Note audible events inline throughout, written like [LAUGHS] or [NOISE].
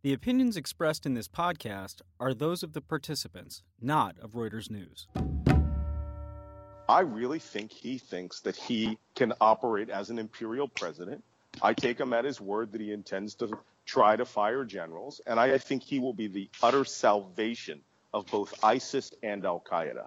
The opinions expressed in this podcast are those of the participants, not of Reuters News. I really think he thinks that he can operate as an imperial president. I take him at his word that he intends to try to fire generals, and I think he will be the utter salvation of both ISIS and Al Qaeda.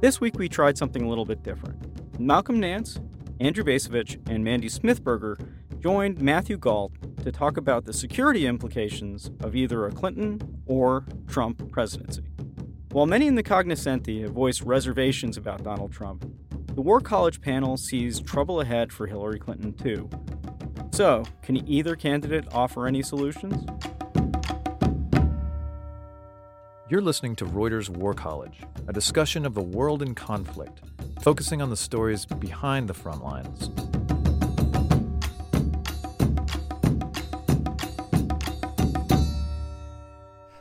This week we tried something a little bit different. Malcolm Nance, Andrew Bacevich, and Mandy Smithberger joined Matthew Gault to talk about the security implications of either a Clinton or Trump presidency. While many in the cognoscenti have voiced reservations about Donald Trump, the War College panel sees trouble ahead for Hillary Clinton too. So, can either candidate offer any solutions? You're listening to Reuters War College, a discussion of the world in conflict, focusing on the stories behind the front lines.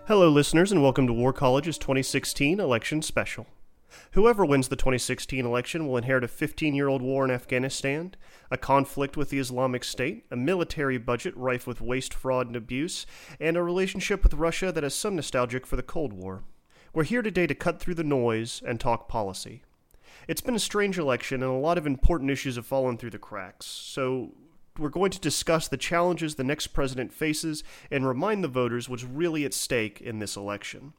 Hello, listeners, and welcome to War College's 2016 election special. Whoever wins the 2016 election will inherit a 15 year old war in Afghanistan, a conflict with the Islamic State, a military budget rife with waste, fraud, and abuse, and a relationship with Russia that has some nostalgic for the Cold War. We're here today to cut through the noise and talk policy. It's been a strange election, and a lot of important issues have fallen through the cracks, so we're going to discuss the challenges the next president faces and remind the voters what's really at stake in this election.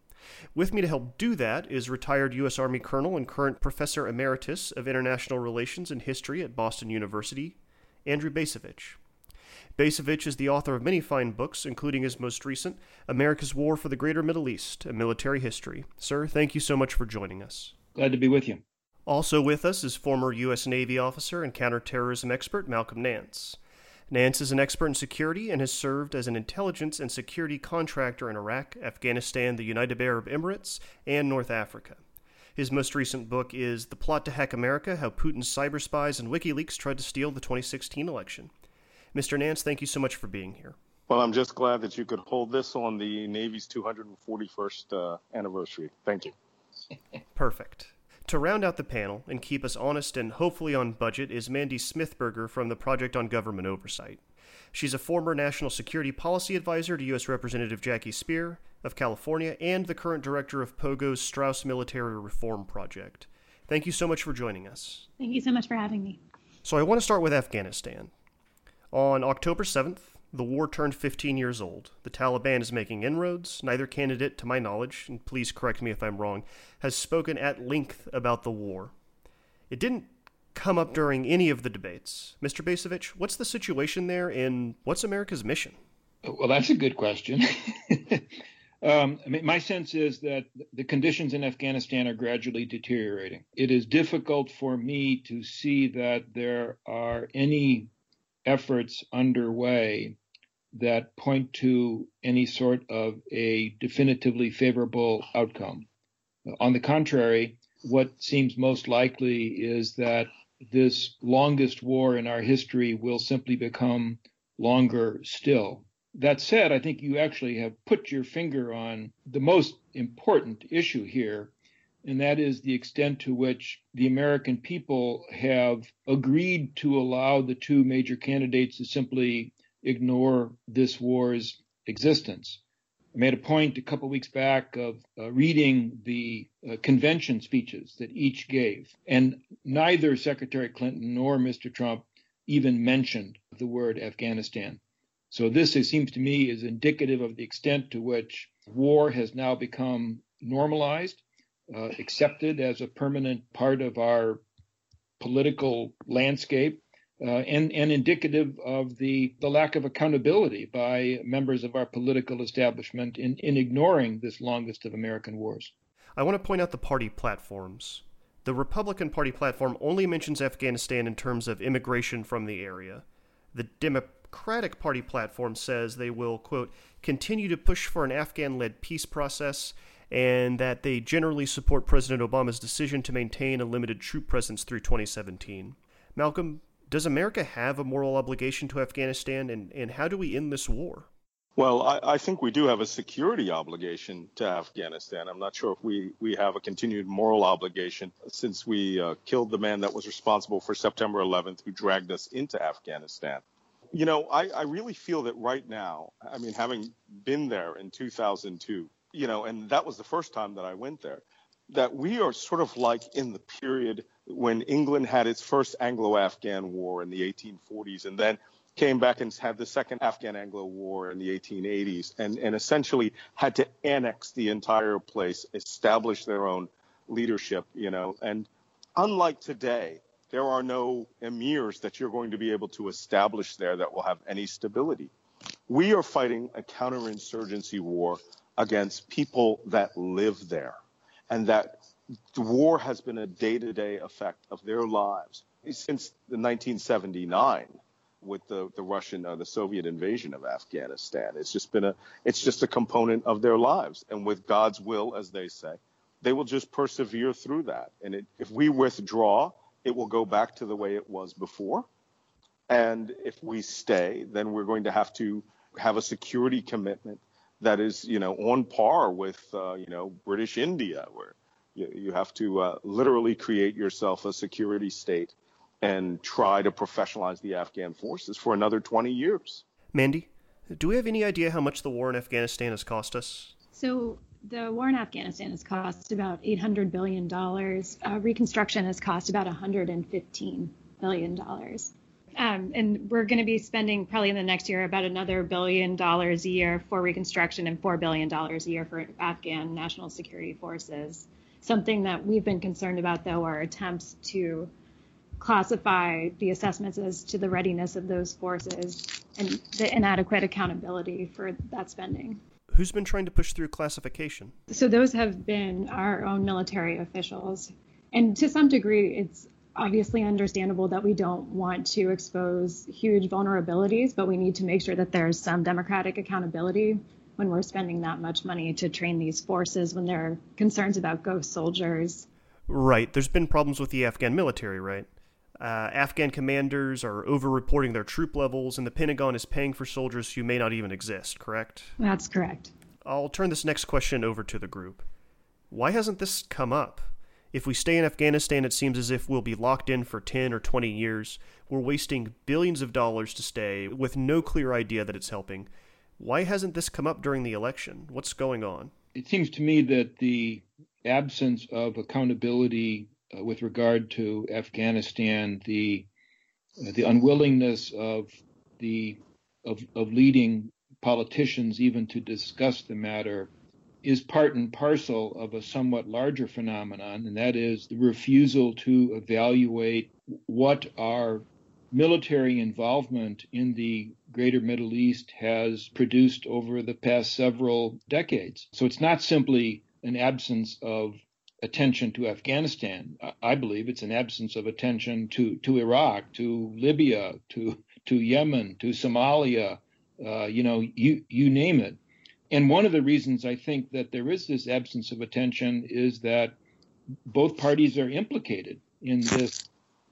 With me to help do that is retired U.S. Army Colonel and current Professor Emeritus of International Relations and History at Boston University, Andrew Bacevich. Bacevich is the author of many fine books, including his most recent, America's War for the Greater Middle East, A Military History. Sir, thank you so much for joining us. Glad to be with you. Also with us is former U.S. Navy officer and counterterrorism expert Malcolm Nance. Nance is an expert in security and has served as an intelligence and security contractor in Iraq, Afghanistan, the United Arab Emirates, and North Africa. His most recent book is The Plot to Hack America How Putin's Cyber Spies and WikiLeaks Tried to Steal the 2016 Election. Mr. Nance, thank you so much for being here. Well, I'm just glad that you could hold this on the Navy's 241st uh, anniversary. Thank you. Perfect. To round out the panel and keep us honest and hopefully on budget is Mandy Smithberger from the Project on Government Oversight. She's a former National Security Policy Advisor to U.S. Representative Jackie Speier of California and the current director of POGO's Straus Military Reform Project. Thank you so much for joining us. Thank you so much for having me. So, I want to start with Afghanistan. On October 7th, the war turned 15 years old. The Taliban is making inroads. Neither candidate, to my knowledge, and please correct me if I'm wrong, has spoken at length about the war. It didn't come up during any of the debates. Mr. Bacevich, what's the situation there and what's America's mission? Well, that's a good question. [LAUGHS] um, I mean, my sense is that the conditions in Afghanistan are gradually deteriorating. It is difficult for me to see that there are any efforts underway that point to any sort of a definitively favorable outcome. On the contrary, what seems most likely is that this longest war in our history will simply become longer still. That said, I think you actually have put your finger on the most important issue here, and that is the extent to which the American people have agreed to allow the two major candidates to simply ignore this war's existence. I made a point a couple weeks back of uh, reading the uh, convention speeches that each gave, and neither Secretary Clinton nor Mr. Trump even mentioned the word Afghanistan. So this, it seems to me, is indicative of the extent to which war has now become normalized uh, accepted as a permanent part of our political landscape. Uh, and, and indicative of the, the lack of accountability by members of our political establishment in, in ignoring this longest of American wars. I want to point out the party platforms. The Republican Party platform only mentions Afghanistan in terms of immigration from the area. The Democratic Party platform says they will, quote, continue to push for an Afghan led peace process and that they generally support President Obama's decision to maintain a limited troop presence through 2017. Malcolm, does America have a moral obligation to Afghanistan, and, and how do we end this war? Well, I, I, think we do have a security obligation to Afghanistan. I'm not sure if we, we have a continued moral obligation since we uh, killed the man that was responsible for September 11th, who dragged us into Afghanistan. You know, I, I really feel that right now, I mean, having been there in 2002, you know, and that was the first time that I went there, that we are sort of like in the period when England had its first Anglo Afghan war in the 1840s and then came back and had the second Afghan Anglo War in the 1880s and, and essentially had to annex the entire place, establish their own leadership, you know. And unlike today, there are no emirs that you're going to be able to establish there that will have any stability. We are fighting a counterinsurgency war against people that live there, and that war has been a day to day effect of their lives since the 1979 with the, the Russian uh, the Soviet invasion of Afghanistan. It's just been a it's just a component of their lives, and with God's will, as they say, they will just persevere through that. And it, if we withdraw, it will go back to the way it was before. And if we stay, then we're going to have to have a security commitment that is, you know, on par with, uh, you know, British India, where you, you have to uh, literally create yourself a security state and try to professionalize the Afghan forces for another 20 years. Mandy, do we have any idea how much the war in Afghanistan has cost us? So, the war in Afghanistan has cost about $800 billion. Uh, reconstruction has cost about $115 billion. Um, and we're going to be spending probably in the next year about another billion dollars a year for reconstruction and $4 billion a year for Afghan national security forces. Something that we've been concerned about, though, are attempts to classify the assessments as to the readiness of those forces and the inadequate accountability for that spending. Who's been trying to push through classification? So those have been our own military officials. And to some degree, it's obviously understandable that we don't want to expose huge vulnerabilities, but we need to make sure that there's some democratic accountability when we're spending that much money to train these forces when there are concerns about ghost soldiers. Right. There's been problems with the Afghan military, right? Uh, Afghan commanders are over-reporting their troop levels, and the Pentagon is paying for soldiers who may not even exist, correct? That's correct. I'll turn this next question over to the group. Why hasn't this come up? If we stay in Afghanistan, it seems as if we'll be locked in for 10 or 20 years. We're wasting billions of dollars to stay with no clear idea that it's helping. Why hasn't this come up during the election? What's going on? It seems to me that the absence of accountability uh, with regard to Afghanistan, the uh, the unwillingness of the of, of leading politicians even to discuss the matter is part and parcel of a somewhat larger phenomenon, and that is the refusal to evaluate what our military involvement in the greater Middle East has produced over the past several decades. So it's not simply an absence of attention to Afghanistan. I believe it's an absence of attention to, to Iraq, to Libya, to to Yemen, to Somalia, uh, you know, you you name it. And one of the reasons I think that there is this absence of attention is that both parties are implicated in this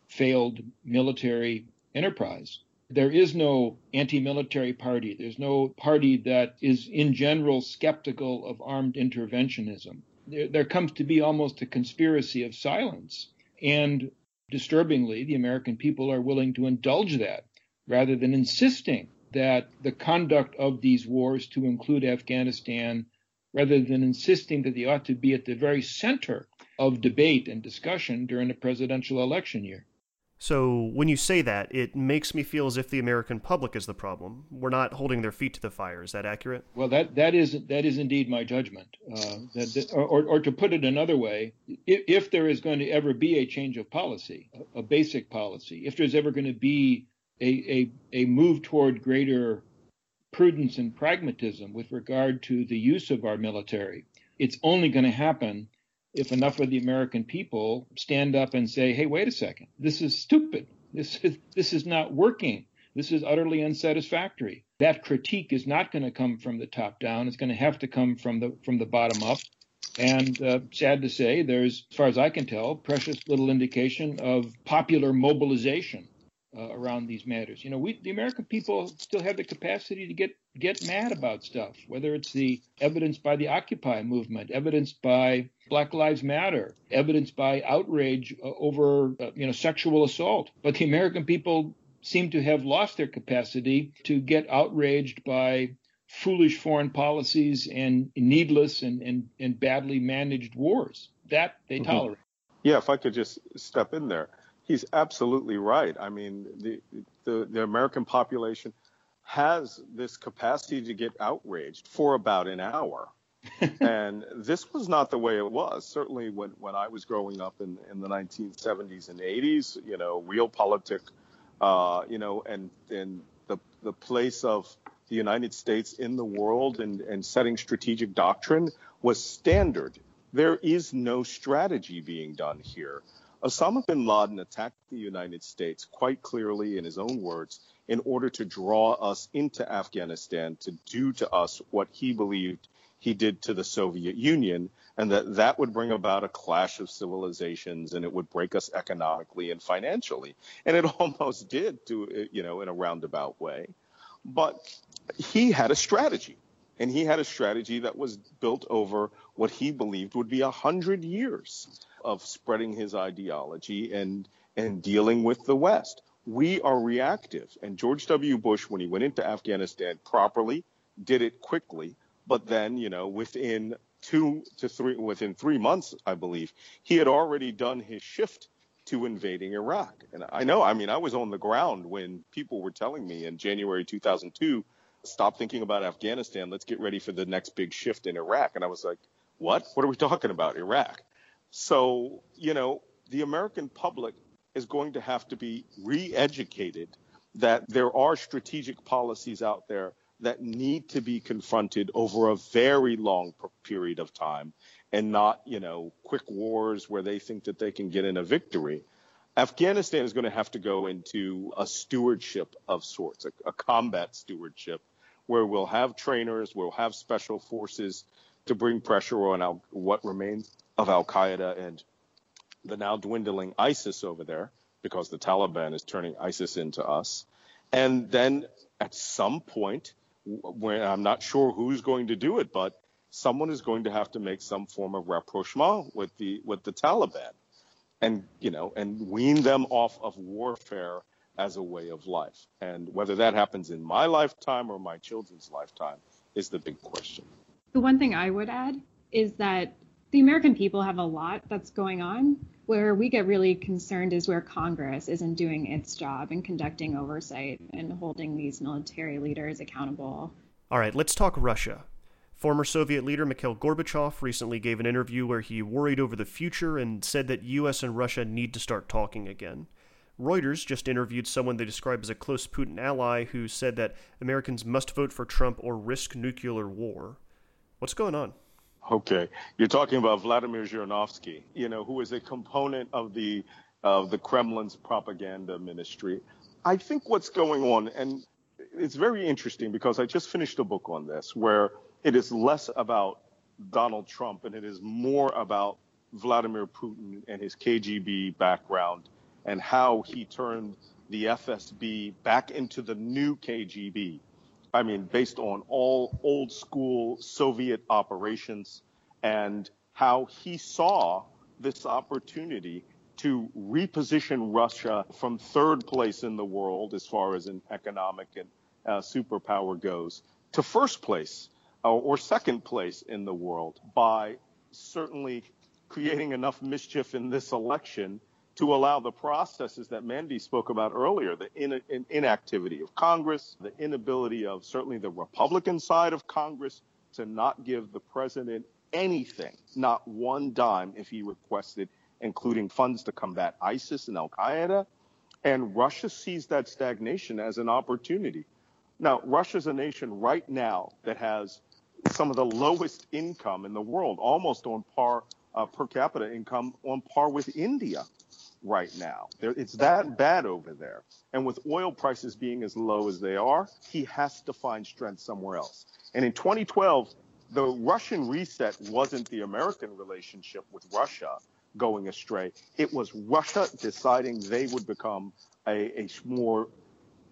failed military enterprise. There is no anti military party. There's no party that is, in general, skeptical of armed interventionism there, there comes to be almost a conspiracy of silence. And disturbingly, the American people are willing to indulge that rather than insisting that the conduct of these wars to include Afghanistan, rather than insisting that they ought to be at the very center of debate and discussion during a presidential election year. So when you say that, it makes me feel as if the American public is the problem. We're not holding their feet to the fire. Is that accurate? Well, that that is that is indeed my judgment. Uh, that, or, or to put it another way, if, if, there is going to ever be a change of policy, a, a basic policy, if there's ever going to be a, a a move toward greater prudence and pragmatism with regard to the use of our military, it's only going to happen if enough of the American people stand up and say, "Hey, wait a second, this is stupid. This is this is not working. This is utterly unsatisfactory." That critique is not going to come from the top down. It's going to have to come from the from the bottom up. And uh, sad to say, there's, as far as I can tell, precious little indication of popular mobilization uh, around these matters. You know, we the American people still have the capacity to get get mad about stuff, whether it's the evidence by the Occupy movement, evidenced by Black Lives Matter, evidenced by outrage uh, over uh, you know sexual assault. But the American people seem to have lost their capacity to get outraged by foolish foreign policies and needless and, and, and badly managed wars. That they mm-hmm. tolerate. Yeah, if I could just step in there. He's absolutely right. I mean, the, the, the American population has this capacity to get outraged for about an hour. [LAUGHS] and this was not the way it was. Certainly, when, when I was growing up in, in the 1970s and 80s, you know, realpolitik, uh, you know, and, and the, the place of the United States in the world and, and setting strategic doctrine was standard. There is no strategy being done here. Osama bin Laden attacked the United States quite clearly in his own words in order to draw us into Afghanistan to do to us what he believed he did to the Soviet Union, and that that would bring about a clash of civilizations and it would break us economically and financially. And it [LAUGHS] almost did to, you know, in a roundabout way. But he had a strategy, and he had a strategy that was built over what he believed would be a hundred years of spreading his ideology and and dealing with the West. We are reactive, and George W. Bush, when he went into Afghanistan properly, did it quickly. But then, you know, within two to three, within three months, I believe, he had already done his shift to invading Iraq. And I know, I mean, I was on the ground when people were telling me in January 2002, stop thinking about Afghanistan. Let's get ready for the next big shift in Iraq. And I was like, what? What are we talking about? Iraq. So, you know, the American public is going to have to be re educated that there are strategic policies out there that need to be confronted over a very long period of time and not, you know, quick wars where they think that they can get in a victory. Afghanistan is going to have to go into a stewardship of sorts, a, a combat stewardship, where we'll have trainers, we'll have special forces to bring pressure on Al- what remains of Al Qaeda and the now dwindling ISIS over there, because the Taliban is turning ISIS into us. And then at some point, when I'm not sure who's going to do it, but someone is going to have to make some form of rapprochement with the with the Taliban, and you know, and wean them off of warfare as a way of life. And whether that happens in my lifetime or my children's lifetime is the big question. The one thing I would add is that the American people have a lot that's going on. Where we get really concerned is where Congress isn't doing its job in conducting oversight and holding these military leaders accountable. All right, let's talk Russia. Former Soviet leader Mikhail Gorbachev recently gave an interview where he worried over the future and said that US and Russia need to start talking again. Reuters just interviewed someone they describe as a close Putin ally who said that Americans must vote for Trump or risk nuclear war. What's going on? Okay, you're talking about Vladimir Zhirinovsky, you know, who is a component of the of the Kremlin's propaganda ministry. I think what's going on, and it's very interesting because I just finished a book on this where it is less about Donald Trump and it is more about Vladimir Putin and his KGB background and how he turned the FSB back into the new KGB. I mean, based on all old school Soviet operations and how he saw this opportunity to reposition Russia from third place in the world as far as an economic and uh, superpower goes to first place uh, or second place in the world by certainly creating enough mischief in this election to allow the processes that Mandy spoke about earlier, the in, in, inactivity of Congress, the inability of certainly the Republican side of Congress to not give the president anything, not one dime if he requested, including funds to combat ISIS and Al Qaeda. And Russia sees that stagnation as an opportunity. Now, Russia's a nation right now that has some of the lowest income in the world, almost on par uh, per capita income on par with India right now. There, it's that bad over there. And with oil prices being as low as they are, he has to find strength somewhere else. And in 2012, the Russian reset wasn't the American relationship with Russia going astray. It was Russia deciding they would become a, a more,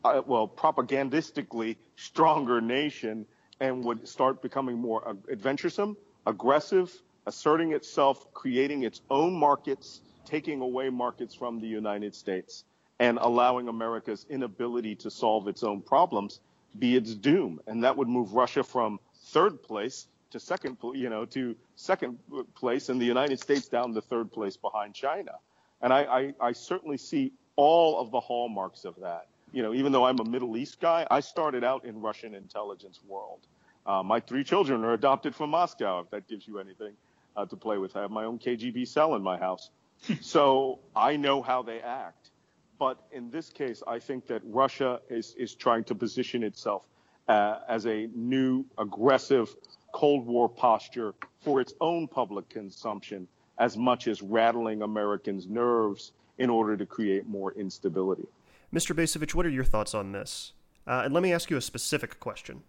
uh, well, propagandistically stronger nation and would start becoming more adventuresome, aggressive, asserting itself, creating its own markets, taking away markets from the United States, and allowing America's inability to solve its own problems be its doom. And that would move Russia from third place to second, you know, to second place, and the United States down to third place behind China. And I, I, I certainly see all of the hallmarks of that. You know, even though I'm a Middle East guy, I started out in Russian intelligence world. Uh, my three children are adopted from Moscow, if that gives you anything uh, to play with. I have my own KGB cell in my house. [LAUGHS] so I know how they act. But in this case, I think that Russia is, is trying to position itself uh, as a new aggressive Cold War posture for its own public consumption as much as rattling Americans' nerves in order to create more instability. Mr. Bacevich, what are your thoughts on this? Uh, and let me ask you a specific question.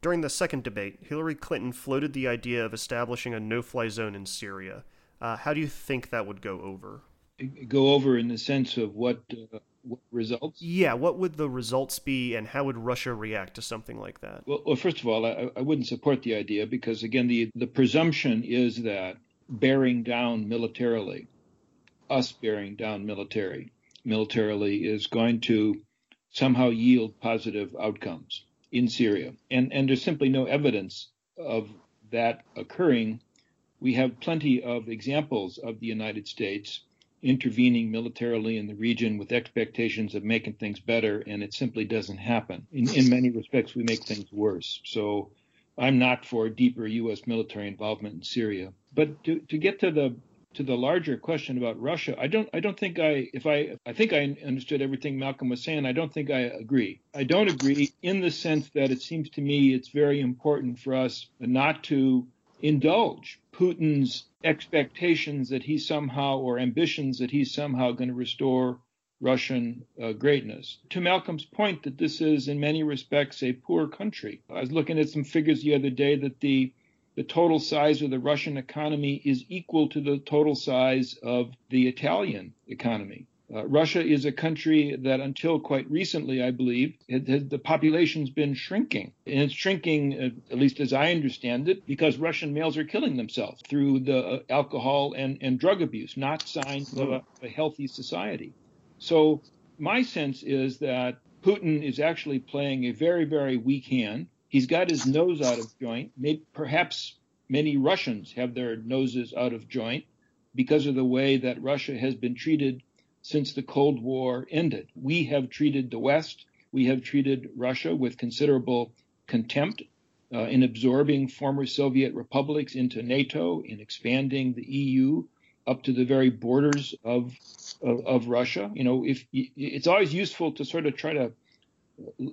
During the second debate, Hillary Clinton floated the idea of establishing a no fly zone in Syria. Uh, how do you think that would go over? Go over in the sense of what, uh, what, results? Yeah, what would the results be, and how would Russia react to something like that? Well, well first of all, I, I wouldn't support the idea because, again, the, the presumption is that bearing down militarily, us bearing down military, militarily, is going to somehow yield positive outcomes in Syria. And, and there's simply no evidence of that occurring. We have plenty of examples of the United States intervening militarily in the region with expectations of making things better, and it simply doesn't happen. In, in many respects, we make things worse. So I'm not for deeper U.S. military involvement in Syria. But to, to get to the to the larger question about Russia, I don't I don't think I if I I think I understood everything Malcolm was saying. I don't think I agree. I don't agree in the sense that it seems to me it's very important for us not to indulge Putin's expectations that he somehow or ambitions that he's somehow going to restore Russian uh, greatness. To Malcolm's point that this is in many respects a poor country. I was looking at some figures the other day that the the total size of the Russian economy is equal to the total size of the Italian economy. Uh, Russia is a country that, until quite recently, I believe, the population's been shrinking. And it's shrinking, uh, at least as I understand it, because Russian males are killing themselves through the uh, alcohol and, and drug abuse, not signs of a, a healthy society. So, my sense is that Putin is actually playing a very, very weak hand. He's got his nose out of joint. Maybe, perhaps many Russians have their noses out of joint because of the way that Russia has been treated since the Cold War ended. We have treated the West, we have treated Russia with considerable contempt uh, in absorbing former Soviet republics into NATO, in expanding the EU up to the very borders of, of, of Russia. You know, if it's always useful to sort of try to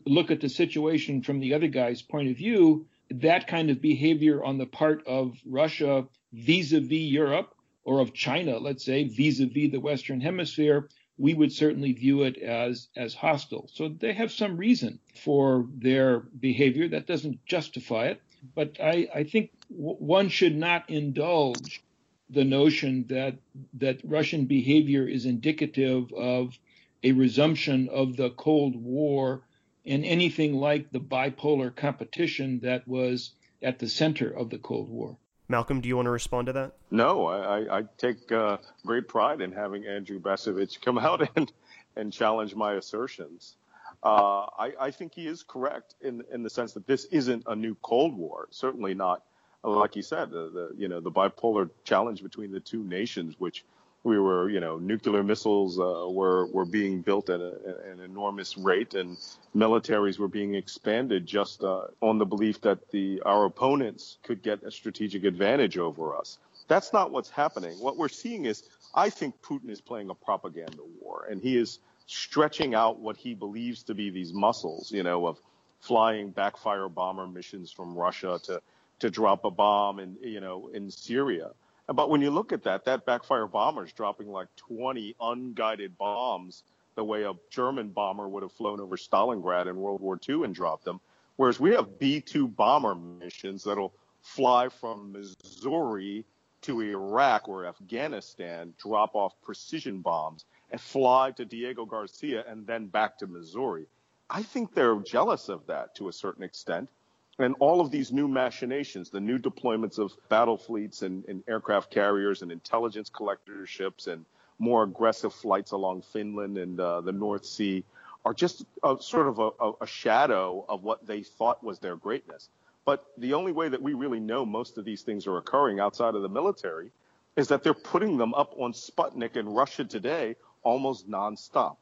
look at the situation from the other guy's point of view, that kind of behavior on the part of Russia vis-a-vis Europe or of China, let's say, vis-a-vis the Western Hemisphere, we would certainly view it as as hostile. So they have some reason for their behavior. That doesn't justify it, but I, I think w- one should not indulge the notion that that Russian behavior is indicative of a resumption of the Cold War and anything like the bipolar competition that was at the center of the Cold War. Malcolm, do you want to respond to that? No, I, I take uh, great pride in having Andrew Bacevich [LAUGHS] come out and, and challenge my assertions. Uh, I, I, think he is correct in, in the sense that this isn't a new Cold War. Certainly not, like you said, the, the you know the bipolar challenge between the two nations, which we were, you know, nuclear missiles uh, were were being built at a, an enormous rate, and militaries were being expanded just uh, on the belief that the our opponents could get a strategic advantage over us. That's not what's happening. What we're seeing is, I think Putin is playing a propaganda war, and he is stretching out what he believes to be these muscles, you know, of flying backfire bomber missions from Russia to to drop a bomb in, you know, in Syria but when you look at that, that backfire bomber is dropping like 20 unguided bombs the way a German bomber would have flown over Stalingrad in World War II and dropped them. Whereas we have B 2 bomber missions that'll fly from Missouri to Iraq or Afghanistan, drop off precision bombs. and fly to Diego Garcia and then back to Missouri. I think they're jealous of that to a certain extent. And all of these new machinations, the new deployments of battle fleets and, and aircraft carriers and intelligence collector ships and more aggressive flights along Finland and uh, the North Sea are just a, sort of a, a shadow of what they thought was their greatness. But the only way that we really know most of these things are occurring outside of the military is that they're putting them up on Sputnik in Russia today almost nonstop.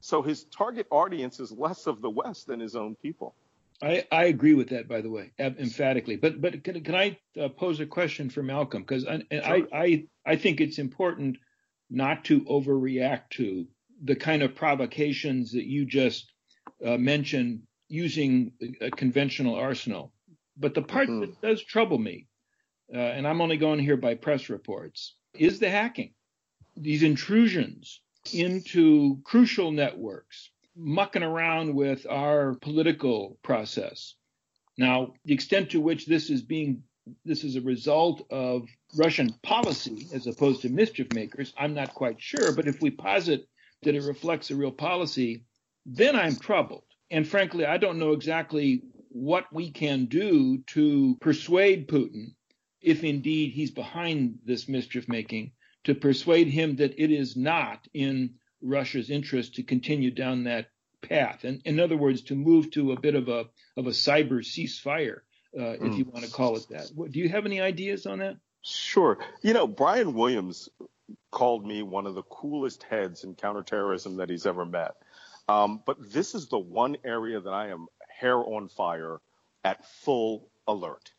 So his target audience is less of the West than his own people. I, I agree with that, by the way, emphatically. But but can, can I uh, pose a question for Malcolm? Because I, sure. I, I I think it's important not to overreact to the kind of provocations that you just uh, mentioned using a conventional arsenal. But the part mm-hmm. that does trouble me, uh, and I'm only going here by press reports, is the hacking. These intrusions into crucial networks, mucking around with our political process. Now, the extent to which this is being this is a result of Russian policy as opposed to mischief makers, I'm not quite sure. But if we posit that it reflects a real policy, then I'm troubled. And frankly, I don't know exactly what we can do to persuade Putin, if indeed he's behind this mischief making, to persuade him that it is not in Russia's interest to continue down that path. And in other words, to move to a bit of a of a cyber ceasefire, uh, mm. if you want to call it that. Do you have any ideas on that? Sure. You know, Brian Williams called me one of the coolest heads in counterterrorism that he's ever met. Um, but this is the one area that I am hair on fire at full alert.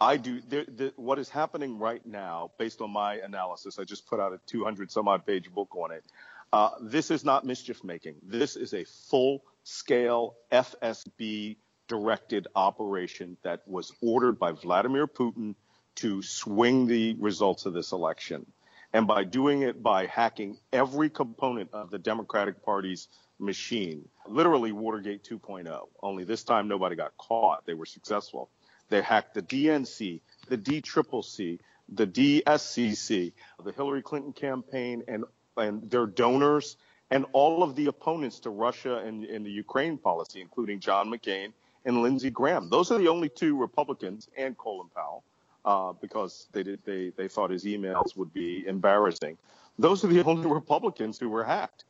I do the, the, what is happening right now, based on my analysis. I just put out a 200 some odd page book on it. Uh, this is not mischief making. This is a full scale FSB directed operation that was ordered by Vladimir Putin to swing the results of this election. And by doing it by hacking every component of the Democratic Party's machine, literally Watergate 2.0, only this time nobody got caught. They were successful. They hacked the DNC, the DCCC, the DSCC, the Hillary Clinton campaign, and, and their donors, and all of the opponents to Russia and, and the Ukraine policy, including John McCain and Lindsey Graham. Those are the only two Republicans and Colin Powell, uh, because they did they they thought his emails would be embarrassing. Those are the only [LAUGHS] Republicans who were hacked,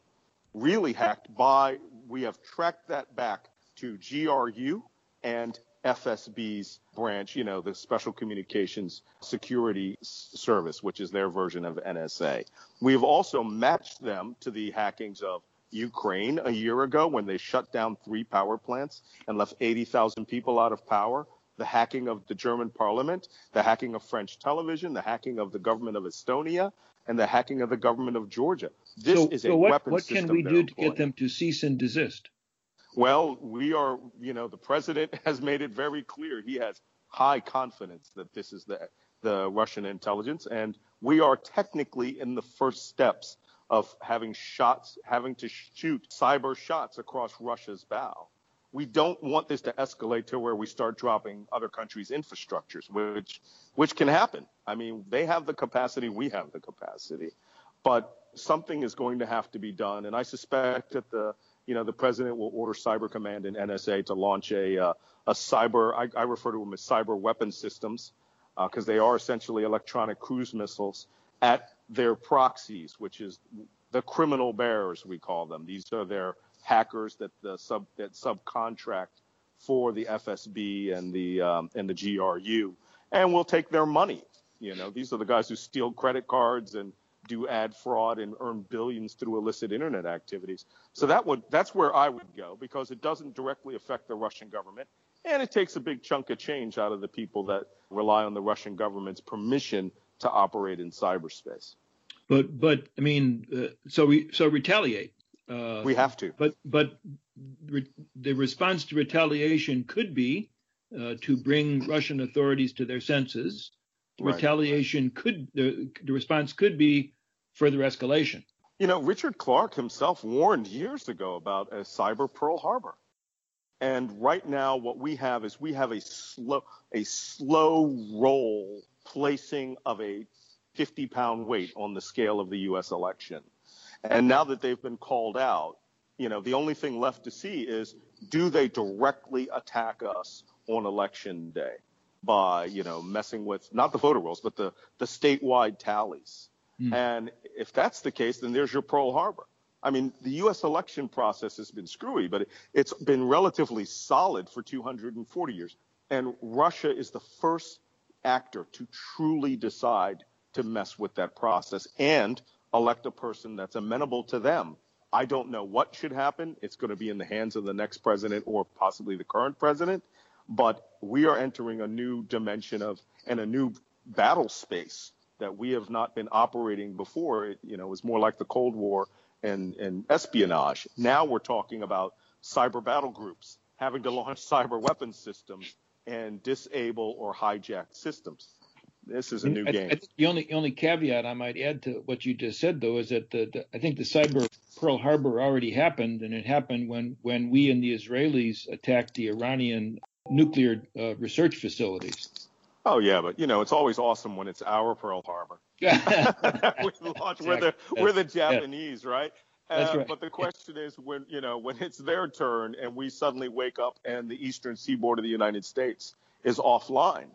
really hacked by. We have tracked that back to GRU and FSB's branch, you know, the Special Communications Security Service, which is their version of NSA. We have also matched them to the hackings of Ukraine a year ago when they shut down three power plants and left 80,000 people out of power. The hacking of the German parliament, the hacking of French television, the hacking of the government of Estonia, and the hacking of the government of Georgia. This so, is so a what, weapon what system. What can we do to get them to cease and desist? Well, we are, you know, the president [LAUGHS] has made it very clear he has high confidence that this is the the Russian intelligence, and we are technically in the first steps of having shots, having to shoot cyber shots across Russia's bow. We don't want this to escalate to where we start dropping other countries' infrastructures, which which can happen. I mean, they have the capacity, we have the capacity, but something is going to have to be done, and I suspect that the you know, the president will order Cyber Command and NSA to launch a, uh, a cyber, I, I, refer to them as cyber weapon systems, because uh, they are essentially electronic cruise missiles at their proxies, which is the criminal bearers, we call them. These are their hackers that the sub that subcontract for the FSB and the um, and the GRU, and will take their money. You know, these are the guys who steal credit cards and do ad fraud and earn billions through illicit internet activities. So that would that's where I would go because it doesn't directly affect the Russian government and it takes a big chunk of change out of the people that rely on the Russian government's permission to operate in cyberspace. But but I mean uh, so we so retaliate. Uh, we have to. But but re- the response to retaliation could be uh, to bring Russian authorities to their senses. Right. Retaliation could the, the response could be further escalation. You know, Richard Clarke himself warned years ago about a cyber Pearl Harbor. And right now, what we have is we have a slow, a slow roll placing of a 50 pound weight on the scale of the U.S. election. And now that they've been called out, you know, the only thing left to see is do they directly attack us on election day by, you know, messing with not the voter rolls, but the, the statewide tallies. Mm. And if that's the case, then there's your Pearl Harbor. I mean, the U.S. election process has been screwy, but it's been relatively solid for 240 years. And Russia is the first actor to truly decide to mess with that process and elect a person that's amenable to them. I don't know what should happen. It's going to be in the hands of the next president or possibly the current president. But we are entering a new dimension of and a new battle space that we have not been operating before. It, you know, more like the Cold War and, and espionage. Now we're talking about cyber battle groups having to launch [LAUGHS] cyber weapons systems and disable or hijack systems. This is a new I, game. I the only only caveat I might add to what you just said, though, is that the, the, I think the cyber Pearl Harbor already happened, and it happened when when we and the Israelis attacked the Iranian nuclear uh, research facilities. Oh yeah, but you know it's always awesome when it's our Pearl Harbor. [LAUGHS] [LAUGHS] we launch, we're the we're the Japanese, yeah. right? Uh, right. But the question is when you know when it's their turn and we suddenly wake up and the eastern seaboard of the United States is offline.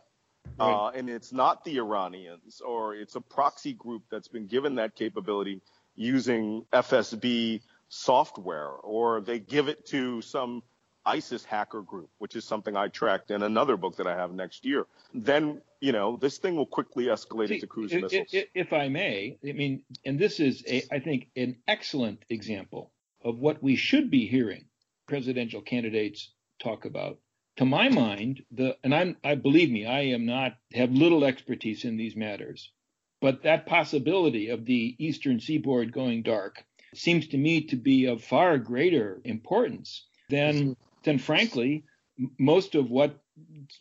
Right. Uh, and it's not the Iranians, or it's a proxy group that's been given that capability using FSB software, or they give it to some ISIS hacker group, which is something I tracked in another book that I have next year, then you know this thing will quickly escalate See, into cruise if, missiles. If, if I may, I mean, and this is a, I think, an excellent example of what we should be hearing presidential candidates talk about. To my mind, the and I'm I believe me, I am not have little expertise in these matters, but that possibility of the eastern seaboard going dark seems to me to be of far greater importance than mm-hmm. Than frankly most of what's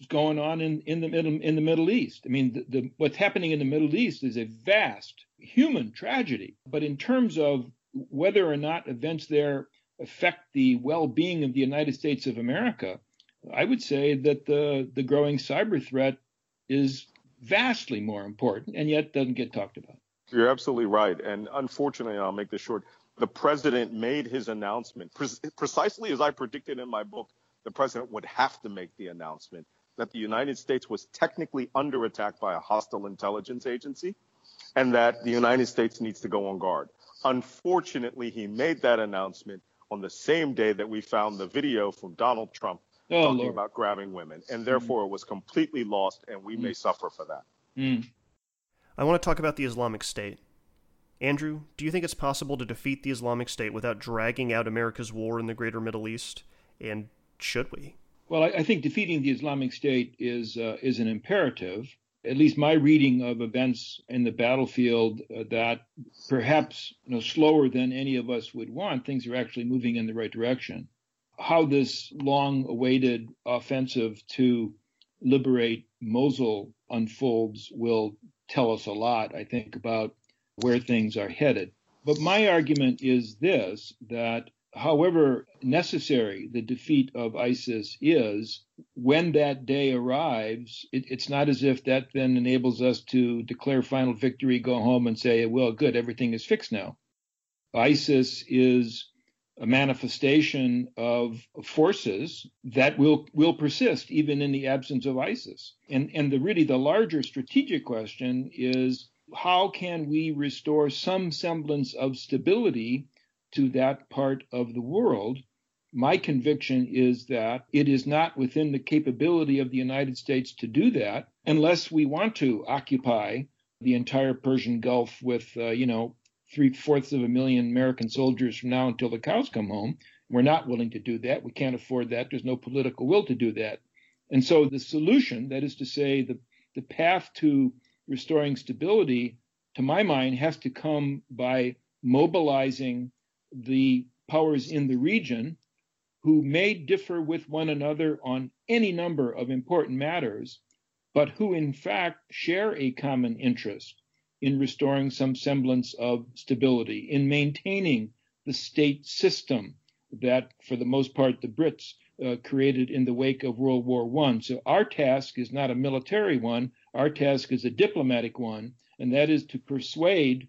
going on in, in the middle in the Middle East. I mean, the, the, what's happening in the Middle East is a vast human tragedy. But in terms of whether or not events there affect the well-being of the United States of America, I would say that the the growing cyber threat is vastly more important, and yet doesn't get talked about. You're absolutely right, and unfortunately, I'll make this short the president made his announcement pre- precisely as I predicted in my book. The president would have to make the announcement that the United States was technically under attack by a hostile intelligence agency and that the United States needs to go on guard. Unfortunately, he made that announcement on the same day that we found the video from Donald Trump oh, talking Lord. about grabbing women, and therefore mm. it was completely lost, and we mm. may suffer for that. Mm. I want to talk about the Islamic State. Andrew, do you think it's possible to defeat the Islamic State without dragging out America's war in the greater Middle East? And should we? Well, I, think defeating the Islamic State is uh, is an imperative. At least my reading of events in the battlefield, uh, that perhaps you know, slower than any of us would want, things are actually moving in the right direction. How this long-awaited offensive to liberate Mosul unfolds will tell us a lot, I think, about where things are headed. But my argument is this that however necessary the defeat of ISIS is, when that day arrives, it, it's not as if that then enables us to declare final victory, go home and say, well, good, everything is fixed now. ISIS is a manifestation of forces that will will persist even in the absence of ISIS. And and the really the larger strategic question is how can we restore some semblance of stability to that part of the world? My conviction is that it is not within the capability of the United States to do that unless we want to occupy the entire Persian Gulf with, uh, you know, three fourths of a million American soldiers from now until the cows come home. We're not willing to do that. We can't afford that. There's no political will to do that. And so the solution, that is to say, the, the path to restoring stability, to my mind, has to come by mobilizing the powers in the region who may differ with one another on any number of important matters, but who in fact share a common interest in restoring some semblance of stability, in maintaining the state system that, for the most part, the Brits uh, created in the wake of World War I. So our task is not a military one, our task is a diplomatic one, and that is to persuade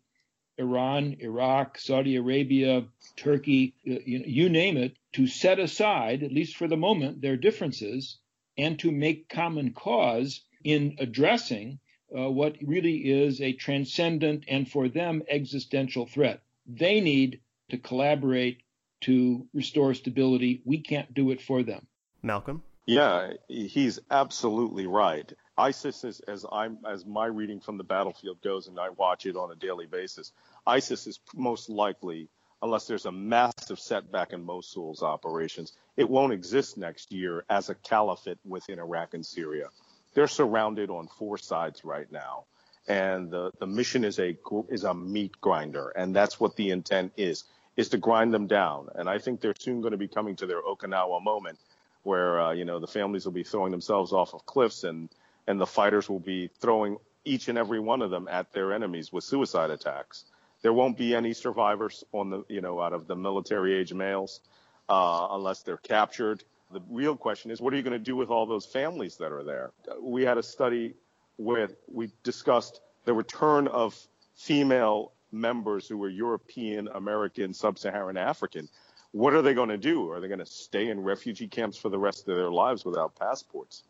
Iran, Iraq, Saudi Arabia, Turkey, uh, you, you name it, to set aside, at least for the moment, their differences and to make common cause in addressing uh, what really is a transcendent and for them existential threat. They need to collaborate to restore stability. We can't do it for them. Malcolm? Yeah, he's absolutely right. ISIS is, as I'm, as my reading from the battlefield goes, and I watch it on a daily basis. ISIS is most likely, unless there's a massive setback in Mosul's operations, it won't exist next year as a caliphate within Iraq and Syria. They're surrounded on four sides right now, and the the mission is a is a meat grinder, and that's what the intent is is to grind them down. And I think they're soon going to be coming to their Okinawa moment where uh, you know the families will be throwing themselves off of cliffs and and the fighters will be throwing each and every one of them at their enemies with suicide attacks. There won't be any survivors on the you know out of the military age males uh, unless they're captured. The real question is, what are you going to do with all those families that are there? We had a study where we discussed the return of female members who were European, American, Sub-Saharan African what are they going to do? Are they going to stay in refugee camps for the rest of their lives without passports?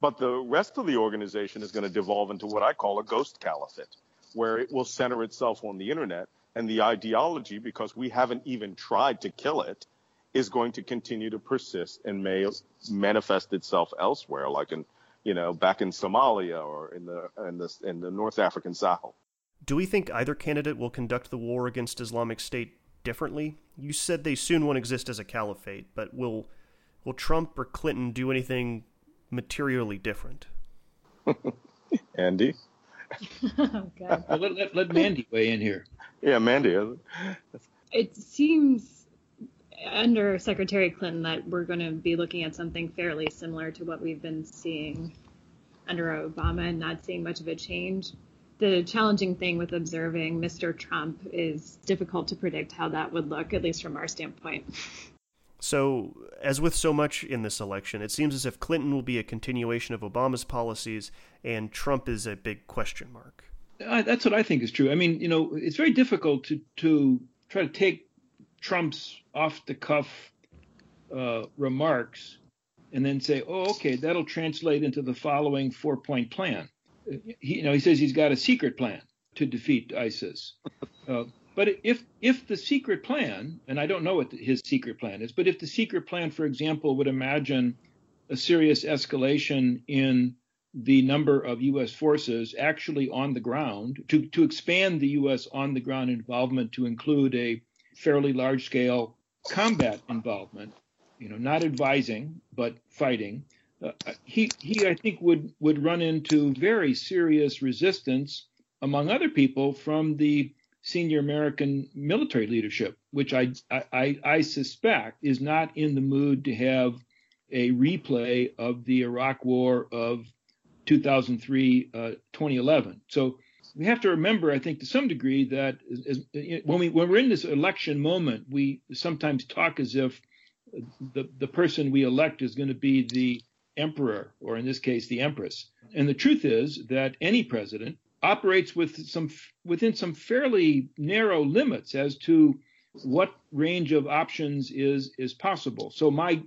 But the rest of the organization is going to devolve into what I call a ghost caliphate, where it will center itself on the internet. And the ideology, because we haven't even tried to kill it, is going to continue to persist and may manifest itself elsewhere, like in, you know, back in Somalia or in the in the in the North African Sahel. Do we think either candidate will conduct the war against Islamic State differently? You said they soon won't exist as a caliphate, but will will Trump or Clinton do anything materially different? [LAUGHS] Andy? oh, [LAUGHS] God. Well, let, let, let Mandy weigh in here. Yeah, Mandy. Uh, it seems under Secretary Clinton that we're going to be looking at something fairly similar to what we've been seeing under Obama and not seeing much of a change the challenging thing with observing Mr. Trump is difficult to predict how that would look, at least from our standpoint. [LAUGHS] So, as with so much in this election, it seems as if Clinton will be a continuation of Obama's policies and Trump is a big question mark. That's what I think is true. I mean, you know, it's very difficult to, to try to take Trump's off the cuff uh, remarks and then say, oh, okay, that'll translate into the following four point plan he, you know, he says he's got a secret plan to defeat ISIS. Uh, but if if the secret plan, and I don't know what his secret plan is, but if the secret plan, for example, would imagine a serious escalation in the number of U.S. forces actually on the ground, to, to expand the U.S. on the ground involvement to include a fairly large scale combat involvement, you know, not advising, but fighting, uh, he he I think would would run into very serious resistance among other people from the senior American military leadership, which I, I, I suspect is not in the mood to have a replay of the Iraq War of 2003, uh, 2011. So we have to remember, I think, to some degree, that as, when we when we're in this election moment, we sometimes talk as if the the person we elect is going to be the emperor, or in this case, the empress. And the truth is that any president operates with some within some fairly narrow limits as to what range of options is is possible. So my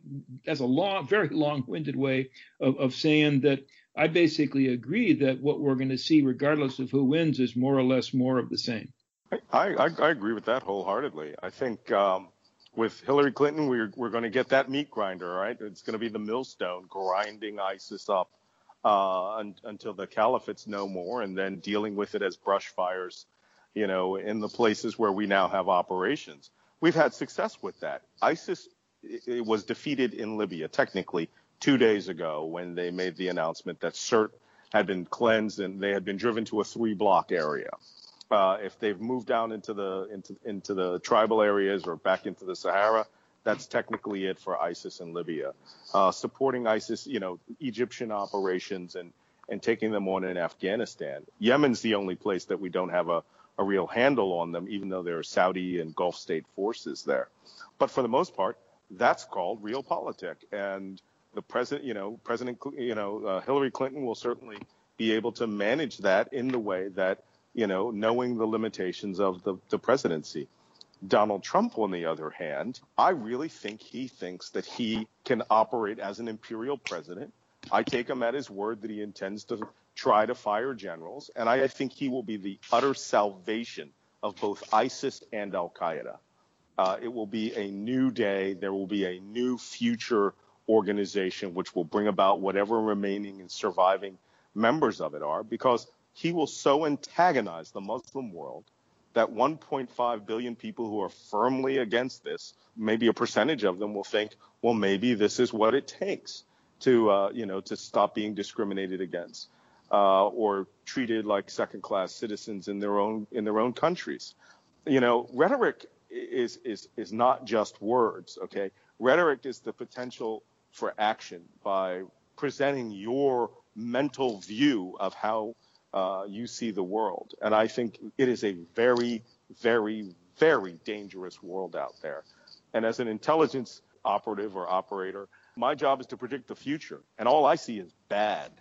that's a long, very long-winded way of, of saying that I basically agree that what we're going to see, regardless of who wins, is more or less more of the same. I, I, I agree with that wholeheartedly. I think um, with Hillary Clinton, we're we're going to get that meat grinder, right? It's going to be the millstone grinding ISIS up uh, un, until the caliphate's no more, and then dealing with it as brush fires, you know, in the places where we now have operations. We've had success with that. ISIS it was defeated in Libya technically two days ago when they made the announcement that Sirte had been cleansed and they had been driven to a three block area. Uh, if they've moved down into the into into the tribal areas or back into the Sahara, that's technically it for ISIS in Libya. Uh, supporting ISIS, you know, Egyptian operations and and taking them on in Afghanistan. Yemen's the only place that we don't have a, a real handle on them, even though there are Saudi and Gulf state forces there. But for the most part, that's called realpolitik. And the president, you know, President, you know, uh, Hillary Clinton will certainly be able to manage that in the way that you know, knowing the limitations of the, the presidency. Donald Trump, on the other hand, I really think he thinks that he can operate as an imperial president. I take him at his word that he intends to try to fire generals, and I think he will be the utter salvation of both ISIS and Al Qaeda. Uh, it will be a new day. There will be a new future organization which will bring about whatever remaining and surviving members of it are because he will so antagonize the Muslim world that 1.5 billion people who are firmly against this, maybe a percentage of them will think, well, maybe this is what it takes to, uh, you know, to stop being discriminated against uh, or treated like second-class citizens in their own in their own countries. You know, rhetoric is is is not just words. Okay, rhetoric is the potential for action by presenting your mental view of how uh, you see the world. And I think it is a very, very, very dangerous world out there. And as an intelligence operative or operator, my job is to predict the future. And all I see is bad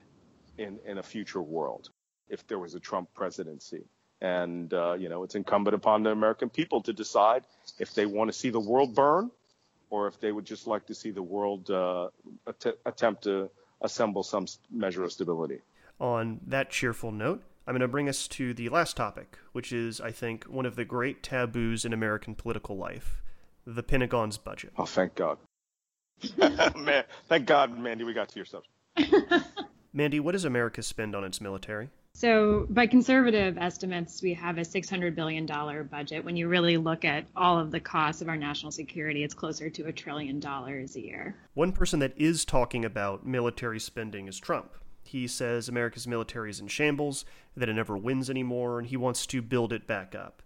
in, in a future world if there was a Trump presidency. And, uh, you know, it's incumbent upon the American people to decide if they want to see the world burn or if they would just like to see the world uh, att- attempt to assemble some measure of stability. On that cheerful note, I'm going to bring us to the last topic, which is, I think, one of the great taboos in American political life the Pentagon's budget. Oh, thank God. [LAUGHS] Man, thank God, Mandy, we got to your subject. [LAUGHS] Mandy, what does America spend on its military? So, by conservative estimates, we have a $600 billion budget. When you really look at all of the costs of our national security, it's closer to a trillion dollars a year. One person that is talking about military spending is Trump. He says America's military is in shambles, that it never wins anymore, and he wants to build it back up.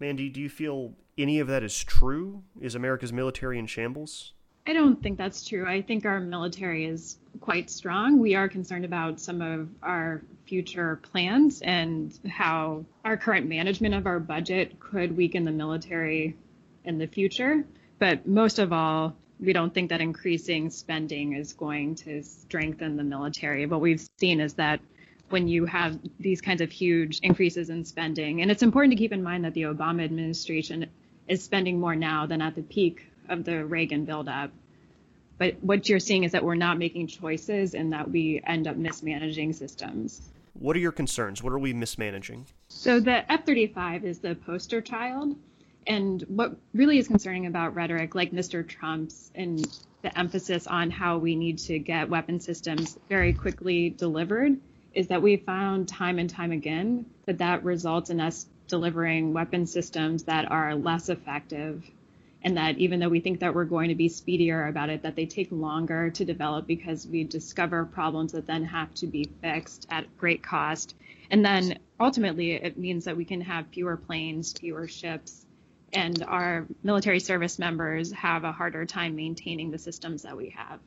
Mandy, do you feel any of that is true? Is America's military in shambles? I don't think that's true. I think our military is quite strong. We are concerned about some of our future plans and how our current management of our budget could weaken the military in the future. But most of all, we don't think that increasing spending is going to strengthen the military. What we've seen is that when you have these kinds of huge increases in spending, and it's important to keep in mind that the Obama administration is spending more now than at the peak of the Reagan buildup. But what you're seeing is that we're not making choices and that we end up mismanaging systems. What are your concerns? What are we mismanaging? So the F 35 is the poster child. And what really is concerning about rhetoric like Mr. Trump's and the emphasis on how we need to get weapon systems very quickly delivered is that we found time and time again that that results in us delivering weapon systems that are less effective and that even though we think that we're going to be speedier about it, that they take longer to develop because we discover problems that then have to be fixed at great cost. And then ultimately, it means that we can have fewer planes, fewer ships, and our military service members have a harder time maintaining the systems that we have.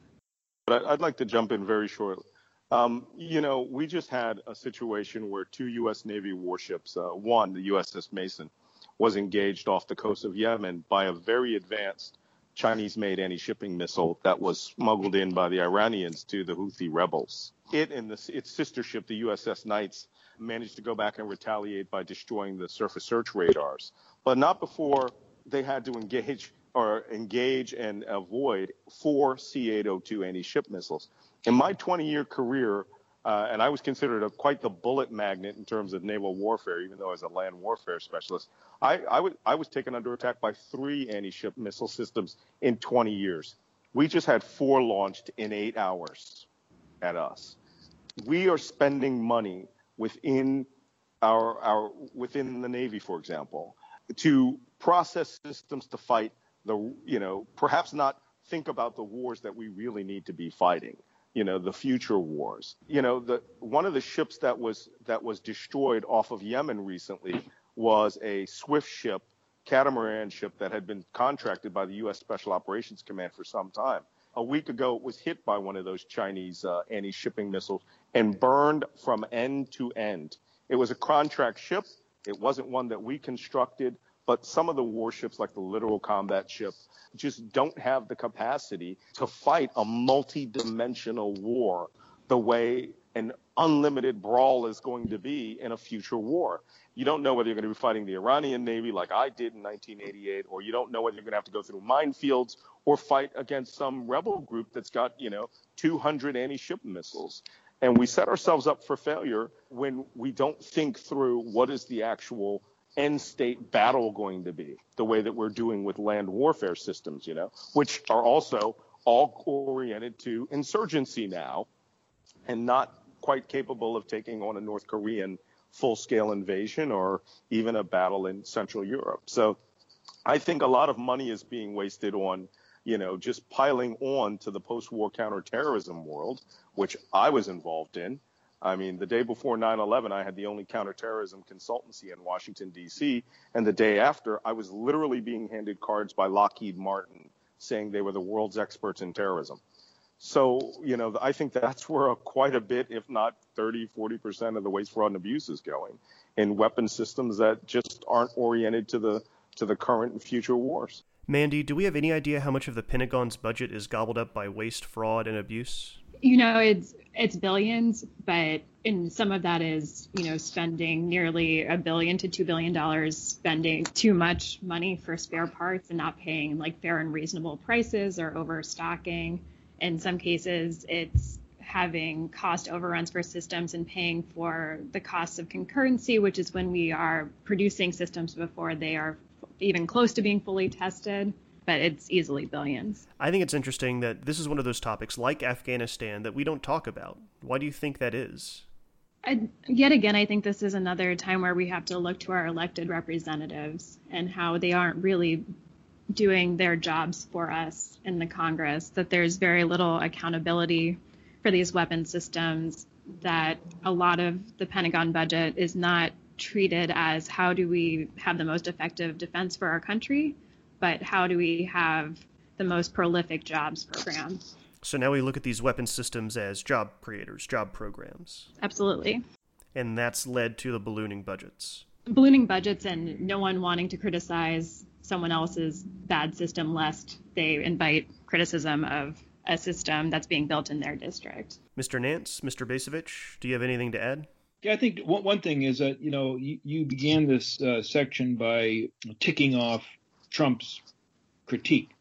But I'd like to jump in very shortly. Um, you know, we just had a situation where two U.S. Navy warships, uh, one, the USS Mason, was engaged off the coast of Yemen by a very advanced Chinese-made anti-shipping missile that was smuggled in by the Iranians to the Houthi rebels. It and the, its sister ship, the USS Nitze, managed to go back and retaliate by destroying the surface search radars, but not before they had to engage or engage and avoid four C-802 anti-ship missiles. In my 20-year career, uh, and I was considered a, quite the bullet magnet in terms of naval warfare, even though I was a land warfare specialist. I, I, w- I was taken under attack by three anti-ship missile systems in 20 years. We just had four launched in eight hours at us. We are spending money within our, our within the Navy, for example, to process systems to fight the, you know, perhaps not think about the wars that we really need to be fighting you know the future wars. You know the one of the ships that was that was destroyed off of Yemen recently was a swift ship catamaran ship that had been contracted by the US Special Operations Command for some time. A week ago it was hit by one of those Chinese uh, anti-shipping missiles and burned from end to end. It was a contract ship it wasn't one that we constructed but some of the warships, like the littoral combat ship, just don't have the capacity to fight a multi-dimensional war the way an unlimited brawl is going to be in a future war. You don't know whether you're going to be fighting the Iranian Navy like I did in 1988, or you don't know whether you're going to have to go through minefields or fight against some rebel group that's got, you know, 200 anti-ship missiles. And we set ourselves up for failure when we don't think through what is the actual end state battle going to be, the way that we're doing with land warfare systems, you know, which are also all oriented to insurgency now and not quite capable of taking on a North Korean full scale invasion or even a battle in Central Europe. So I think a lot of money is being wasted on, you know, just piling on to the post war counterterrorism world, which I was involved in. I mean, the day before 9 11, I had the only counterterrorism consultancy in Washington, D.C. And the day after, I was literally being handed cards by Lockheed Martin saying they were the world's experts in terrorism. So, you know, I think that's where a, quite a bit, if not 30, 40% of the waste, fraud, and abuse is going in weapon systems that just aren't oriented to the to the current and future wars. Mandy, do we have any idea how much of the Pentagon's budget is gobbled up by waste, fraud, and abuse? You know, it's it's billions, but and some of that is, you know, spending nearly a billion to two billion dollars, spending too much money for spare parts and not paying like fair and reasonable prices or overstocking in some cases, it's having cost overruns for systems and paying for the costs of concurrency, which is when we are producing systems before they are even close to being fully tested. But it's easily billions. I think it's interesting that this is one of those topics, like Afghanistan, that we don't talk about. Why do you think that is? I, yet again, I think this is another time where we have to look to our elected representatives and how they aren't really doing their jobs for us in the Congress that there's very little accountability for these weapon systems, that a lot of the Pentagon budget is not treated as how do we have the most effective defense for our country, but how do we have the most prolific jobs program. So now we look at these weapon systems as job creators, job programs. Absolutely. And that's led to the ballooning budgets. Ballooning budgets and no one wanting to criticize someone else's bad system lest they invite criticism of a system that's being built in their district. Mr. Nance, Mr. Bacevich, do you have anything to add? Yeah, I think one, thing is that, you know, you, you began this uh, section by ticking off Trump's critique.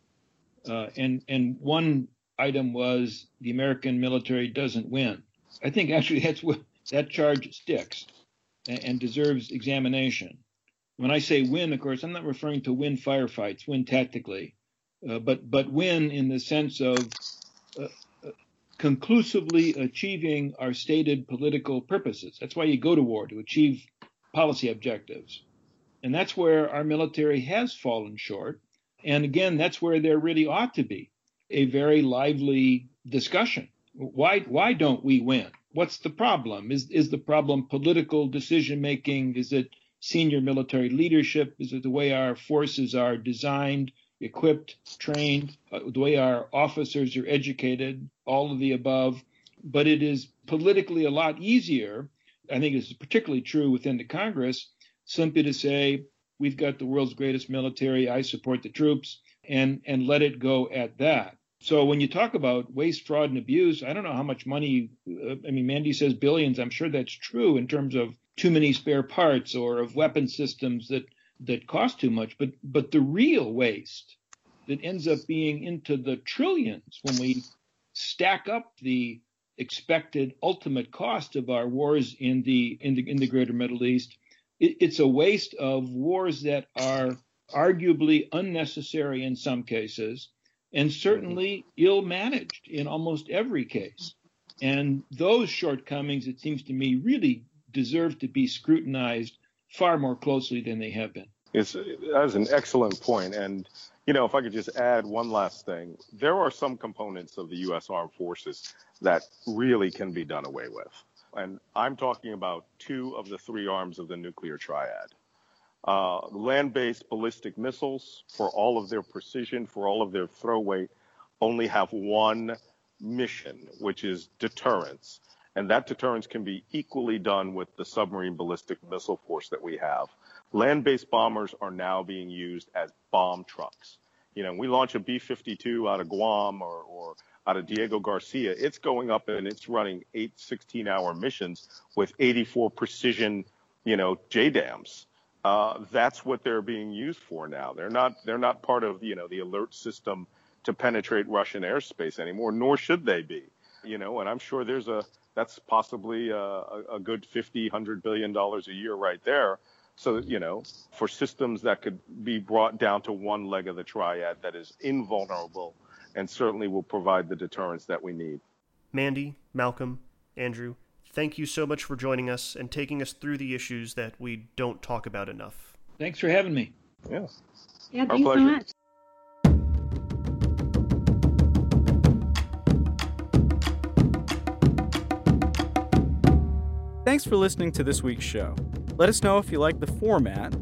Uh, and, and one item was the American military doesn't win. I think actually that's what that charge sticks and, and deserves examination. When I say win, of course, I'm not referring to win firefights, win tactically, uh, but but win in the sense of uh, conclusively achieving our stated political purposes. That's why you go to war to achieve policy objectives, and that's where our military has fallen short. And again, that's where there really ought to be a very lively discussion. Why why don't we win? What's the problem? Is is the problem political decision making? Is it senior military leadership? Is it the way our forces are designed, equipped, trained, uh, the way our officers are educated, all of the above? But it is politically a lot easier. I think this is particularly true within the Congress, simply to say, we've got the world's greatest military, I support the troops, and, and let it go at that. So when you talk about waste, fraud, and abuse, I don't know how much money. Uh, I mean, Mandy says billions. I'm sure that's true in terms of too many spare parts or of weapon systems that that cost too much. But but the real waste that ends up being into the trillions when we stack up the expected ultimate cost of our wars in the in the in the greater Middle East, it, it's a waste of wars that are arguably unnecessary in some cases and certainly ill managed in almost every case. And those shortcomings, it seems to me, really deserve to be scrutinized far more closely than they have been. It's, that is an excellent point. And, you know, if I could just add one last thing, there are some components of the U.S. Armed Forces that really can be done away with. And I'm talking about two of the three arms of the nuclear triad. Uh, land based ballistic missiles, for all of their precision, for all of their throw weight, only have one mission, which is deterrence. And that deterrence can be equally done with the submarine ballistic missile force that we have. Land based bombers are now being used as bomb trucks. You know, we launch a B 52 out of Guam or, or out of Diego Garcia, it's going up and it's running eight 16 hour missions with 84 precision, you know, JDAMs. Uh, that's what they're being used for now. They're not they're not part of you know the alert system to penetrate Russian airspace anymore, nor should they be. You know, and I'm sure there's a that's possibly uh, a, a good 50, 100 billion dollars a year right there. So you know, for systems that could be brought down to one leg of the triad that is invulnerable and certainly will provide the deterrence that we need. Mandy, Malcolm, Andrew, thank you so much for joining us and taking us through the issues that we don't talk about enough. Thanks for having me. Yeah. Yeah, Our thanks so pleasure. much. Thanks for listening to this week's show. Let us know if you like the format,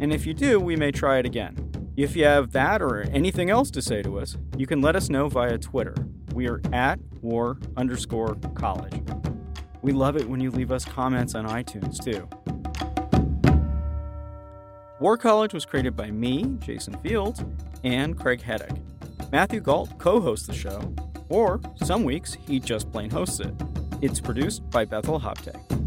and if you do, we may try it again. If you have that or anything else to say to us, you can let us know via Twitter. We are at war underscore college. We love it when you leave us comments on iTunes, too. War College was created by me, Jason Fields, and Craig Heddick. Matthew Gault co hosts the show, or some weeks he just plain hosts it. It's produced by Bethel Habte.